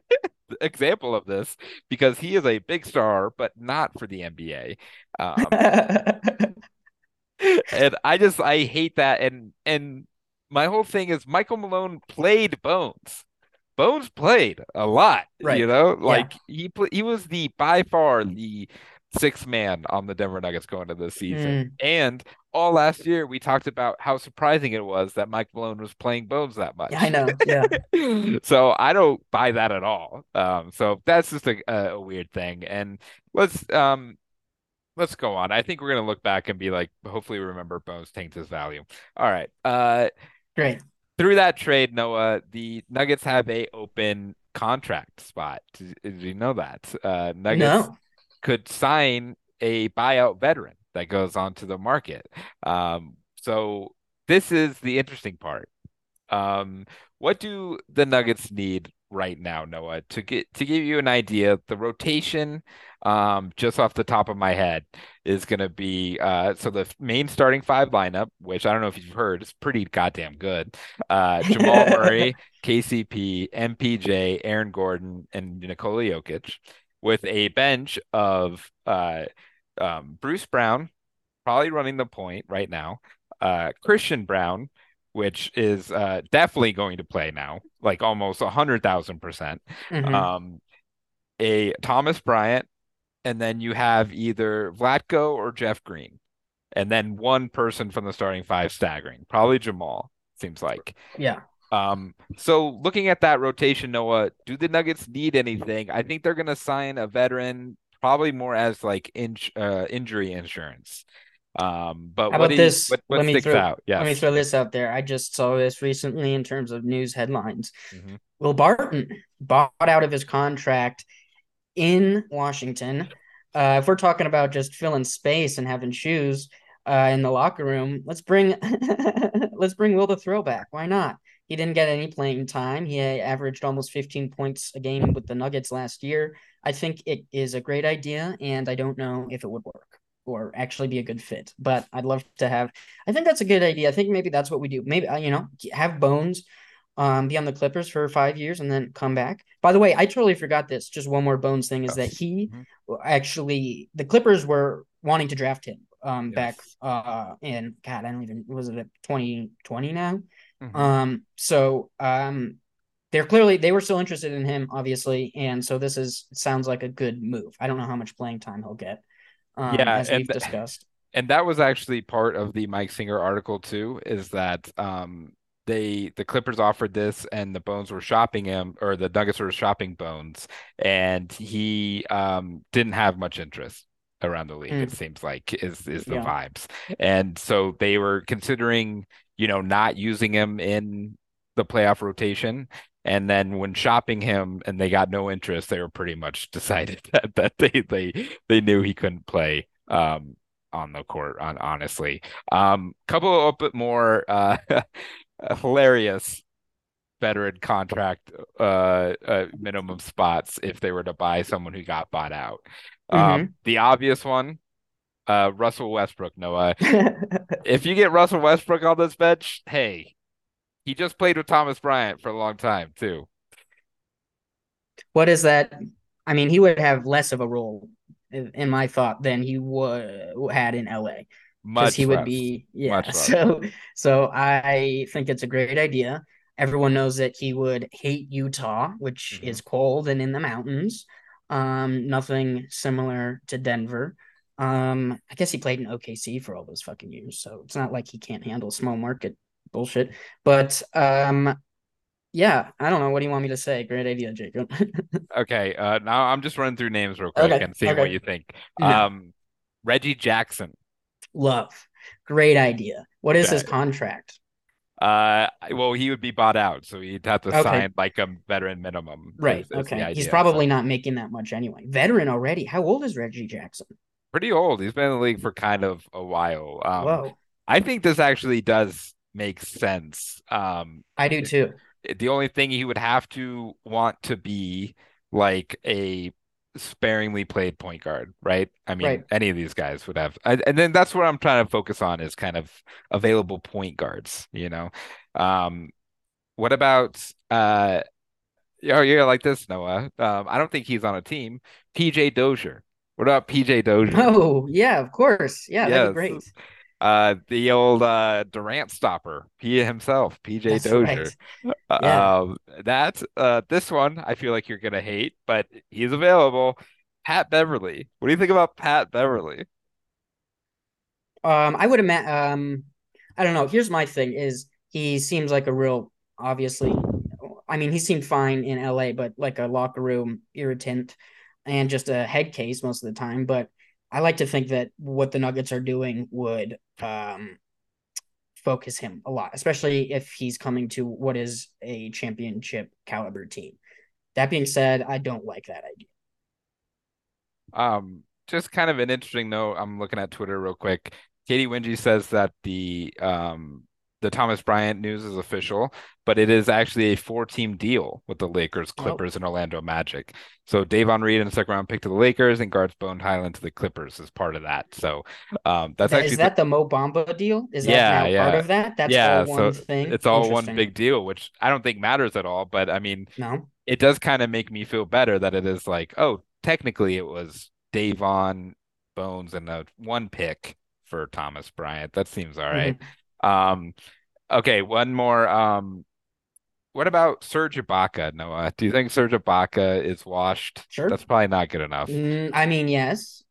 example of this because he is a big star, but not for the NBA. Um, and I just I hate that. And and my whole thing is Michael Malone played Bones. Bones played a lot, right. you know, like yeah. he pl- he was the by far the sixth man on the Denver Nuggets going into this season. Mm. And all last year we talked about how surprising it was that Mike Malone was playing Bones that much. Yeah, I know. Yeah. so I don't buy that at all. Um, so that's just a, a weird thing. And let's um let's go on. I think we're gonna look back and be like, hopefully remember Bones tanked his value. All right. Uh great through that trade, Noah, the Nuggets have a open contract spot. Did, you know that? Uh, Nuggets no. could sign a buyout veteran that goes onto the market. Um, so this is the interesting part. Um, what do the Nuggets need right now, Noah. To get to give you an idea, the rotation, um, just off the top of my head, is going to be uh, so the main starting five lineup, which I don't know if you've heard, is pretty goddamn good. Uh, Jamal Murray, KCP, MPJ, Aaron Gordon, and Nikola Jokic, with a bench of uh, um, Bruce Brown, probably running the point right now. Uh, Christian Braun, which is uh, definitely going to play now, like almost a hundred thousand percent. Mhm. Um, a Thomas Bryant, and then you have either Vlatko or Jeff Green, and then one person from the starting five staggering, probably Jamal. Seems like. Yeah. Um, so looking at that rotation, Noah, do the Nuggets need anything? I think they're going to sign a veteran, probably more as like in, uh, injury insurance. Um, but How what about you, this? what, what Let me throw- out? Let me throw this out there. I just saw this recently in terms of news headlines. Mhm. Will Barton bought out of his contract in Washington. Uh, if we're talking about just filling space and having shoes uh, in the locker room, let's bring let's bring Will the throwback. Why not? He didn't get any playing time. He averaged almost 15 points a game with the Nuggets last year. I think it is a great idea, and I don't know if it would work or actually be a good fit. But I'd love to have. I think that's a good idea. I think maybe that's what we do. Maybe uh, you know have Bones um, be on the Clippers for five years and then come back. By the way, I totally forgot this. Just one more Bones thing is that he Mhm. actually the Clippers were wanting to draft him um Yes. back uh in God, I don't even was it 2020 now? Mhm. Um so um they're clearly they were still interested in him, obviously, and so this is sounds like a good move. I don't know how much playing time he'll get. Um, Yeah, as and we've th- discussed. and that was actually part of the Mike Singer article too, is that um they the Clippers offered this and the Bones were shopping him or the Nuggets were shopping Bones and he um didn't have much interest around the league, Mm. it seems like is is the Yeah. vibes. And so they were considering, you know, not using him in the playoff rotation. And then when shopping him and they got no interest, they were pretty much decided that, that they they they knew he couldn't play um on the court on honestly. Um couple of bit more uh hilarious veteran contract uh, uh minimum spots if they were to buy someone who got bought out. Um the obvious one uh Russell Westbrook, Noah. If you get Russell Westbrook on this bench, hey, he just played with Thomas Bryant for a long time too. what is that? I mean, he would have less of a role in my thought than he would had in LA. because Much he would be yeah Much less. so so i think it's a great idea everyone knows that he would hate utah which Mhm. is cold and in the mountains um nothing similar to denver um i guess he played in okc for all those fucking years so it's not like he can't handle small market bullshit but um yeah i don't know what do you want me to say great idea jacob Okay, uh now I'm just running through names real quick Okay, and seeing okay. what you think. Um Reggie Jackson. love great idea what is his contract Uh well he would be bought out, so he'd have to Okay. sign like a veteran minimum. Right. is- okay. He's probably not making that much anyway. Veteran already. How old is Reggie Jackson? pretty old. He's been in the league for kind of a while. Um Whoa. I think this actually does make sense. Um I do too. the only thing he would have to want to be like a sparingly played point guard, right? I mean, Right. any of these guys would have, and, then that's what I'm trying to focus on is kind of available point guards, you know. Um, what about uh, oh, you're like this, Noah. Um, I don't think he's on a team. PJ Dozier. What about PJ Dozier? Oh, yeah, of course. Yeah, that'd be great. Uh, the old uh Durant stopper, he himself, PJ That's Dozier. right. Yeah. Um, that's uh this one I feel like you're gonna hate, but he's available. Pat Beverley. What do you think about Pat Beverley? Um, I would imagine. Um, I don't know. Here's my thing: is he seems like a real, obviously. I mean, he seemed fine in LA, but like a locker room irritant and just a head case most of the time. But I like to think that what the Nuggets are doing would um focus him a lot, especially if he's coming to what is a championship caliber team. That being said, I don't like that idea. Um, just kind of an interesting note. I'm looking at Twitter real quick. Katy Winge says that the um the Thomas Bryant news is official, but it is actually a four-team deal with the Lakers, Oh, Clippers, and Orlando Magic. So Davon Reed in the second round pick to the Lakers and guards Bone Hyland to the Clippers as part of that. So um, that's that, actually is that the Mo Bamba deal? Is that Yeah, now yeah. part of that? That's yeah, all so one thing. it's all one big deal, which I don't think matters at all. But I mean, No. it does kind of make me feel better that it is like, oh, technically it was Davon Bones and a one pick for Thomas Bryant. That seems all right. Mhm. Um, okay, one more. Um, what about Serge Ibaka, Noah? Do you think Serge Ibaka is washed? Sure. That's probably not good enough. Mm, I mean, yes.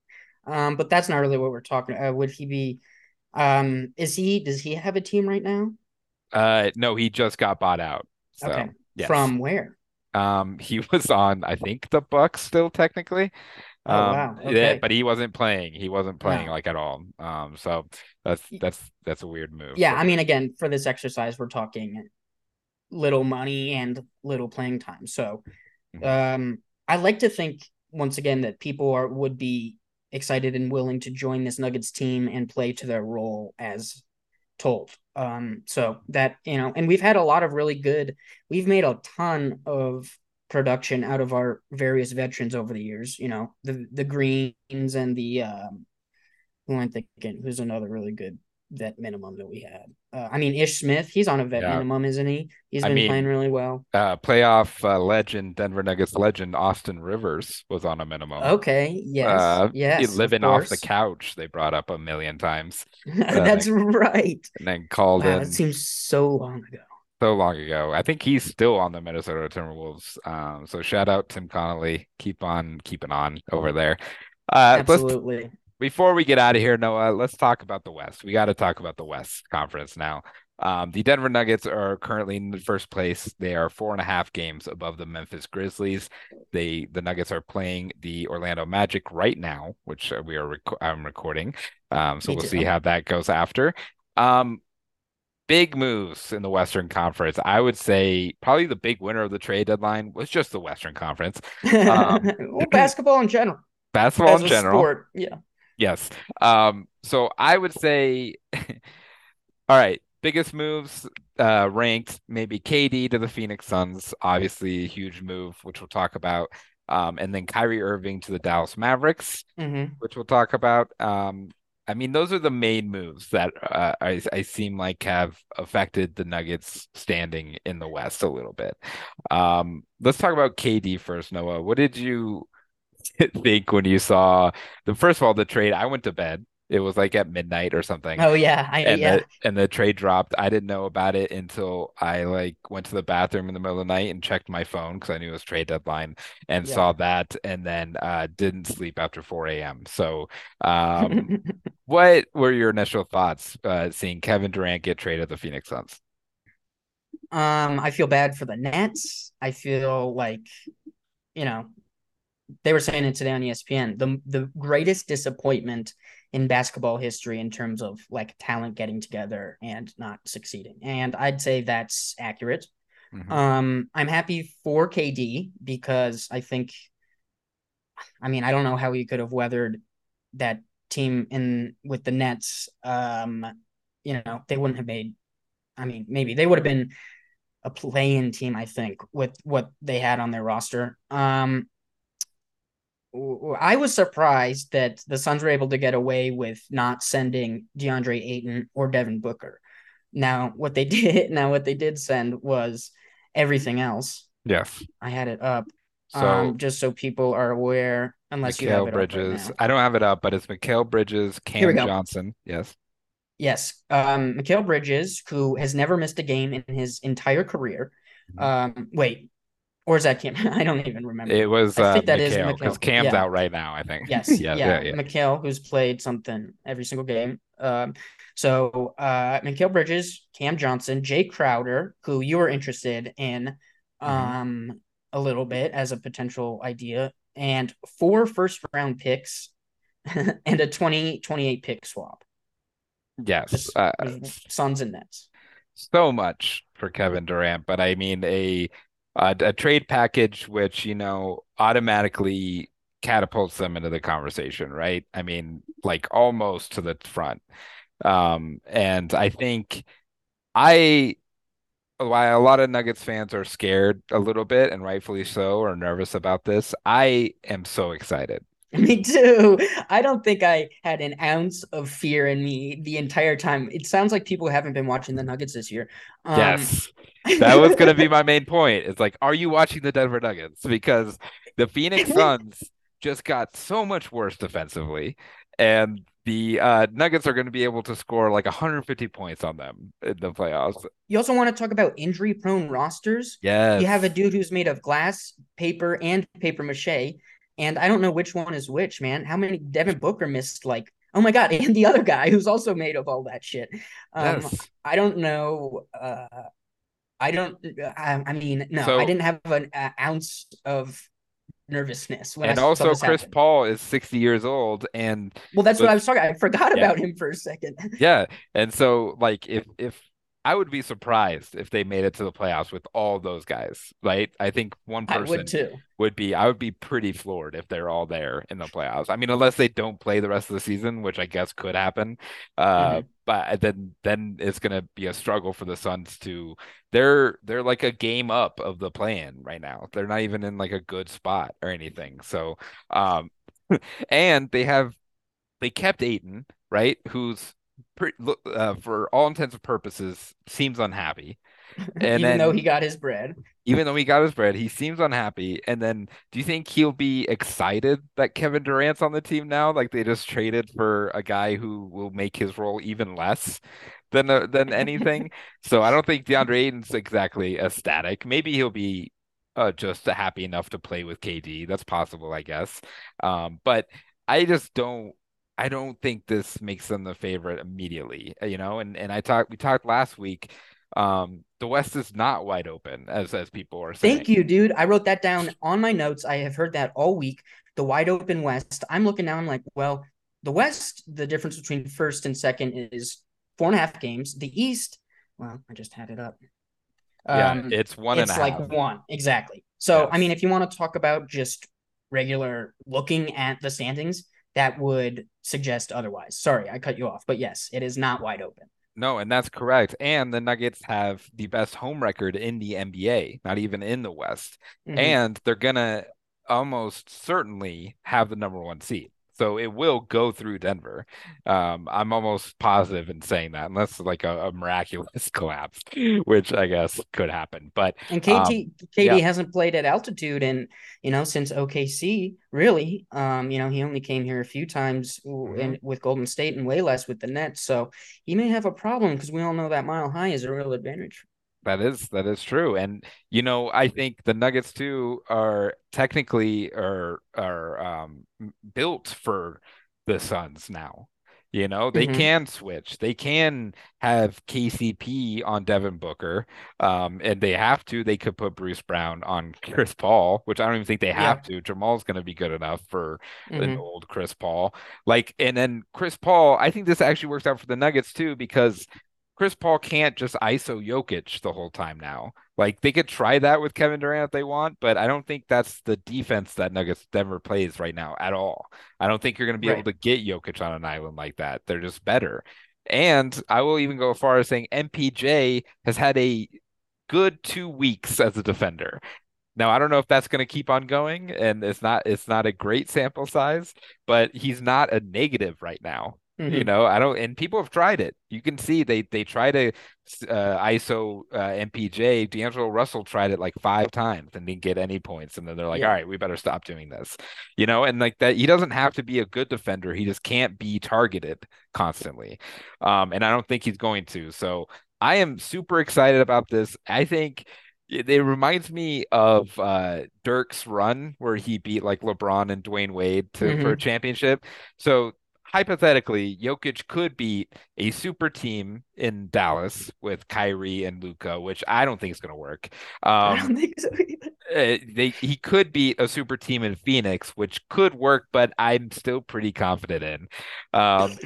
Um, but that's not really what we're talking. Uh, would he be? Um, is he? Does he have a team right now? Uh, no, he just got bought out. So Okay. yes. From where? Um, he was on, I think, the Bucks still technically. Oh, Um, wow. yeah, Okay. but he wasn't playing. He wasn't playing like at all. Um, so that's that's that's a weird move. Yeah, I mean, again, for this exercise, we're talking little money and little playing time. So, Mhm. um, I like to think once again that people are would be excited and willing to join this Nuggets team and play to their role as told. Um, so that you know, and we've had a lot of really good. We've made a ton of production out of our various veterans over the years. You know, the the Greens and the um, who I thinking? Who's another really good vet minimum that we had? Uh, I mean, Ish Smith. He's on a vet Yeah. minimum, isn't he? He's been mean, playing really well. Uh, playoff uh, legend, Denver Nuggets legend Austin Rivers was on a minimum. Okay. Yes. Uh, yes. he of living off the couch. They brought up a million times, That's right. and then called Wow, in that seems so long ago. So long ago. I think he's still on the Minnesota Timberwolves. Um, so shout out Tim Connolly. Keep on keeping on over there. Uh, Absolutely. before we get out of here, Noah, let's talk about the West. We got to talk about the West Conference now. Um, the Denver Nuggets are currently in the first place. They are four and a half games above the Memphis Grizzlies. They the Nuggets are playing the Orlando Magic right now, which we are rec- I'm recording. Um, so Me we'll too. see how that goes after. Um, big moves in the Western Conference. I would say probably the big winner of the trade deadline was just the Western Conference. Um, well, basketball in general, Basketball as in general. sport. Yeah. Yes. Um, so I would say, all right, biggest moves uh ranked maybe KD to the Phoenix Suns, obviously a huge move, which we'll talk about. Um, and then Kyrie Irving to the Dallas Mavericks, hmm which we'll talk about. Um, I mean, those are the main moves that uh, I I seem like have affected the Nuggets standing in the West a little bit. Um, let's talk about KD first, Noah. What did you think when you saw the first of all the trade? I went to bed. It was like at midnight or something. Oh yeah. I And yeah. the and the trade dropped. I didn't know about it until I like went to the bathroom in the middle of the night and checked my phone because I knew it was trade deadline and Yeah. saw that and then uh didn't sleep after 4 a.m. So um what were your initial thoughts uh seeing Kevin Durant get traded to the Phoenix Suns? Um, I feel bad for the Nets. I feel like, you know, they were saying it today on ESPN. The the greatest disappointment in basketball history in terms of like talent getting together and not succeeding. And I'd say that's accurate. Mhm. Um, I'm happy for KD because I think, I mean, I don't know how he could have weathered that team in with the Nets. Um, you know, they wouldn't have made. I mean, maybe they would have been a play-in team. I think with what they had on their roster. Um, I was surprised that the Suns were able to get away with not sending DeAndre Ayton or Devin Booker. Now, what they did, now what they did send was everything else. Yes. I had it up, So um, just so people are aware. Unless you have it up right Bridges. now. I don't have it up, but it's Mikal Bridges, Cam. Johnson. Yes. Yes, um, Mikal Bridges, who has never missed a game in his entire career. Mhm. Um, wait, or is that Cam? I don't even remember. It was I uh think that is Mikal because. Cam's Yeah. out right now, I think. Yes, Yeah, yeah, yeah. Mikal, who's played something every single game. Um, so uh, Mikal Bridges, Cam Johnson, Jay Crowder, who you were interested in, Mhm. um, a little bit as a potential idea, and four first round picks and a 2028 pick swap. Yes. Just Uh, Suns and Nets. so much for Kevin Durant, but I mean a a, trade package which, you know, automatically catapults them into the conversation, right? I mean, like almost to the front. Um, and I think I why a lot of Nuggets fans are scared a little bit, and rightfully so, or nervous about this. I am so excited. Me too. I don't think I had an ounce of fear in me the entire time. It sounds like people haven't been watching the Nuggets this year. Um, Yes, that was going to be my main point. It's like, are you watching the Denver Nuggets? Because the Phoenix Suns just got so much worse defensively, and the uh, Nuggets are going to be able to score like 150 points on them in the playoffs. you also want to talk about injury prone rosters. Yeah. You have a dude who's made of glass, paper, and paper mache. And I don't know which one is which, man. How many Devin Booker missed like oh my god, and the other guy who's also made of all that shit. Um. I don't know. Uh, I don't. I, I mean, no, I didn't have an uh, ounce of nervousness I and saw also Chris happen. Paul is 60 years old, and Well, that's what I was talking. I forgot yeah. about him for a second. Yeah, and so like if if I would be surprised if they made it to the playoffs with all those guys, right? I think one I would person too. would be I would be pretty floored if they're all there in the playoffs. I mean, unless they don't play the rest of the season, which I guess could happen. Uh, hmm but then then it's gonna be a struggle for the Suns to they're they're like a game up of the plan right now. They're not even in like a good spot or anything. So um and they have they kept Ayton, right? Who's pretty, uh, for all intents and purposes seems unhappy. And Even though he got his bread, even though he got his bread, he seems unhappy. And then do you think he'll be excited that Kevin Durant's on the team now? Like they just traded for a guy who will make his role even less than uh, than anything. So I don't think DeAndre Ayton's exactly ecstatic. Maybe he'll be uh, just happy enough to play with KD. That's possible, I guess. Um, but I just don't. I don't think this makes them the favorite immediately, you know. And and I talked we talked last week um, the West is not wide open, as as people are saying. Thank you, dude. I wrote that down on my notes. I have heard that all week. The wide open West. I'm looking now. I'm like, well, the West, the difference between first and second is four and a half games. The East, well, I just had it up. Yeah, Um, it's one and a it's like half. one exactly. So, I mean, if you want to talk about just regular looking at the standings, that would suggest otherwise. Sorry, I cut you off, but yes, it is not wide open. no, and that's correct. And the Nuggets have the best home record in the NBA, not even in the West. hmm And they're gonna almost certainly have the number one seed. So it will go through Denver. Um, I'm almost positive in saying that, unless like a, a miraculous collapse, which I guess could happen. But And um, KD yeah, hasn't played at altitude and you know since OKC really. Um, you know he only came here a few times mhm. in with Golden State and way less with the Nets. So he may have a problem because we all know that mile high is a real advantage. That is that is true. And you know, I think the Nuggets too are technically are are um built for the Suns now. You know, they hmm can switch. They can have KCP on Devin Booker. Um, and they have to. They could put Bruce Brown on Chris Paul, which I don't even think they have Yeah. to. Jamal's going to be good enough for an hmm old Chris Paul. Like, and then Chris Paul, I think this actually works out for the Nuggets too, because Chris Paul can't just ISO Jokic the whole time now. Like they could try that with Kevin Durant if they want, but I don't think that's the defense that Nuggets Denver plays right now at all. I don't think you're going to be able to get Jokic on an island like that. They're just better. And I will even go as far as saying MPJ has had a good two weeks as a defender. Now, I don't know if that's going to keep on going, and it's not it's not a great sample size, but he's not a negative right now. You hmm know, I don't, and people have tried it. You can see they they try to uh, ISO uh, MPJ. D'Angelo Russell tried it like five times and didn't get any points, and then they're like, "All Yeah. right, we better stop doing this." You know, and like that, he doesn't have to be a good defender. He just can't be targeted constantly, um, and I don't think he's going to. So I am super excited about this. I think it, reminds me of uh, Dirk's run where he beat like LeBron and Dwyane Wade to for a hmm championship. So hypothetically, Jokic could beat a super team in Dallas with Kyrie and Luka, which I don't think is going to work. I Um, don't think so uh, they he could beat a super team in Phoenix, which could work, but I'm still pretty confident in. Um,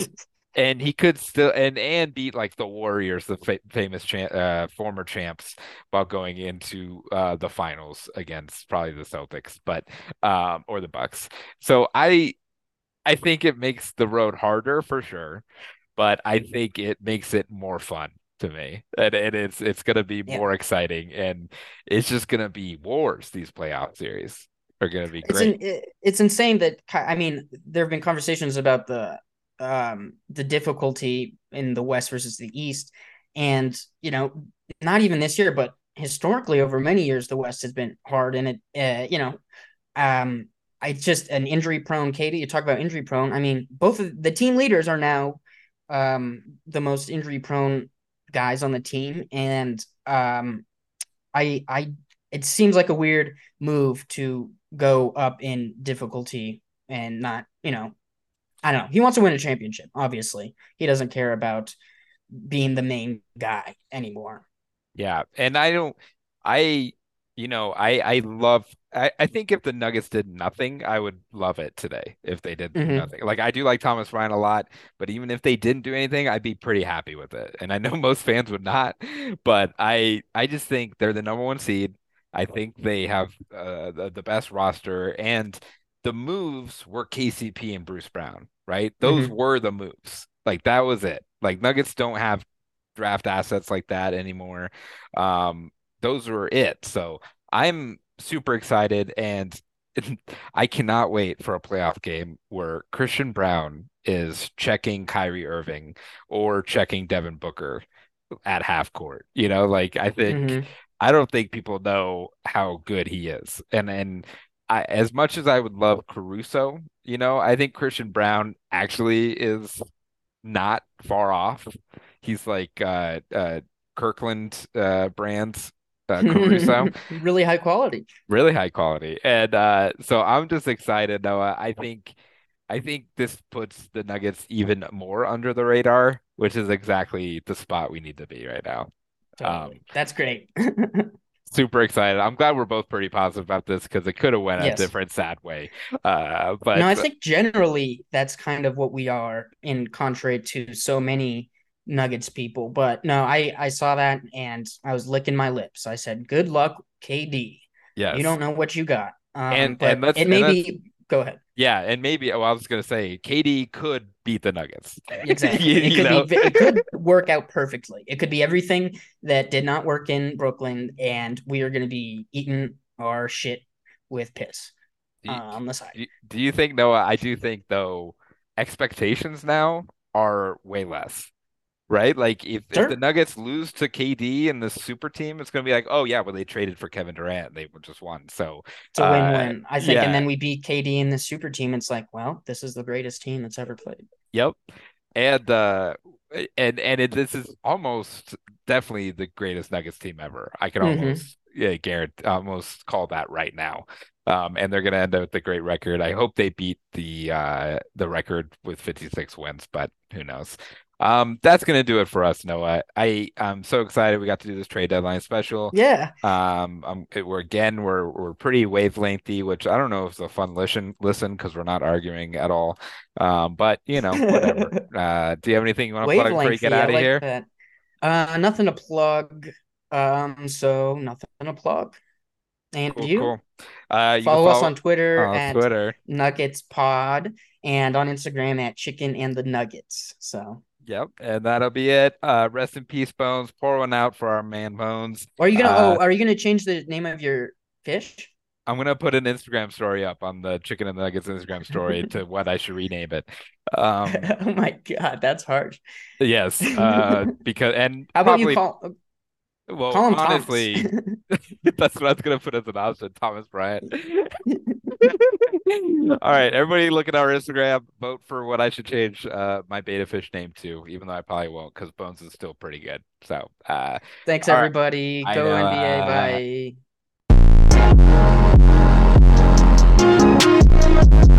and he could still and and beat like the Warriors, the fa famous cha uh, former champs, while going into uh, the finals against probably the Celtics, but um, or the Bucks. So I I think it makes the road harder for sure, but I think it makes it more fun. to me, and, and it's it's gonna be Yeah. more exciting, and it's just gonna be wars. These playoff series are gonna be It's great. in, it's insane that I mean there have been conversations about the um the difficulty in the West versus the East, and you know not even this year, but historically over many years the West has been hard, and it uh, you know um I just an injury prone KD. You talk about injury prone. I mean both of the team leaders are now um the most injury prone guys on the team, and um I I it seems like a weird move to go up in difficulty and not, you know, I don't know. He wants to win a championship, obviously. He doesn't care about being the main guy anymore. Yeah, and I don't, I, you know, I I love. I, I think if the Nuggets did nothing, I would love it today. If they did Mhm. nothing, like I do like Thomas Bryant a lot, but even if they didn't do anything, I'd be pretty happy with it. And I know most fans would not, but I I just think they're the number one seed. I think they have uh, the, the best roster, and the moves were KCP and Bruce Brown, right? Those Mhm. were the moves. Like that was it. Like Nuggets don't have draft assets like that anymore. Um, those were it. So I'm super excited and I cannot wait for a playoff game where Christian Braun is checking Kyrie Irving or checking Devin Booker at half court. You know, like I think Mhm. I don't think people know how good he is. And and I as much as I would love Caruso, you know, I think Christian Braun actually is not far off. He's like uh uh Kirkland uh brands uh Caruso, really high quality. really high quality. And uh so I'm just excited, Noah. I think I think this puts the Nuggets even more under the radar, which is exactly the spot we need to be right now. Totally. Um, That's great. super excited. I'm glad we're both pretty positive about this because it could have went a different sad way. Uh but no, I think generally that's kind of what we are in contrary to so many Nuggets people. But no, I I saw that and I was licking my lips. I said, "Good luck, KD. Yeah, You don't know what you got." Um, And- and let's- it may and be. Go ahead. Yeah, and maybe oh, I was gonna say KD could beat the Nuggets. Exactly. You- it could be. It could work out perfectly. It could be everything that did not work in Brooklyn, and we are going to be eating our shit with piss uh, on the side. do you- do you think Noah? I do think though expectations now are way less. Right? Like if, if the Nuggets lose to KD and the super team, it's gonna be like, oh yeah, well they traded for Kevin Durant. They just won. So It's a uh, win-win, I think. yeah. And then we beat KD and the super team. It's like, well, this is the greatest team that's ever played. Yep. And uh and and it, this is almost definitely the greatest Nuggets team ever. I can Mhm. almost yeah, Garrett almost call that right now. Um and they're gonna end up with a great record. I hope they beat the uh the record with 56 wins, but who knows. Um that's gonna do it for us, Noah. I I'm so excited we got to do this trade deadline special. Yeah. Um, it- we're again we're we're pretty wavelengthy, which I don't know if it's a fun listen listen because we're not arguing at all. Um, but you know, whatever. Uh, do you have anything you want to plug before you get out of like here? that. Uh, nothing to plug. Um, so nothing to plug. And Cool, you cool. Uh, you can follow us on Twitter on at Twitter. Nuggets Pod and on Instagram at Chicken and the Nuggets. So, Yep, and that'll be it. Uh, rest in peace, Bones. Pour one out for our man Bones. are you gonna? Uh, oh, are you gonna change the name of your fish? I'm gonna put an Instagram story up on the Chicken and Nuggets Instagram story to what I should rename it. Um, oh my god, that's harsh. yes, uh, because and How about probably you call well, call honestly. That's what I was gonna put as an option, Thomas Bryant. All right, everybody look at our Instagram, vote for what I should change uh my beta fish name to, even though I probably won't, because Bones is still pretty good. So uh Thanks, everybody. I Go NBA. uh, Bye.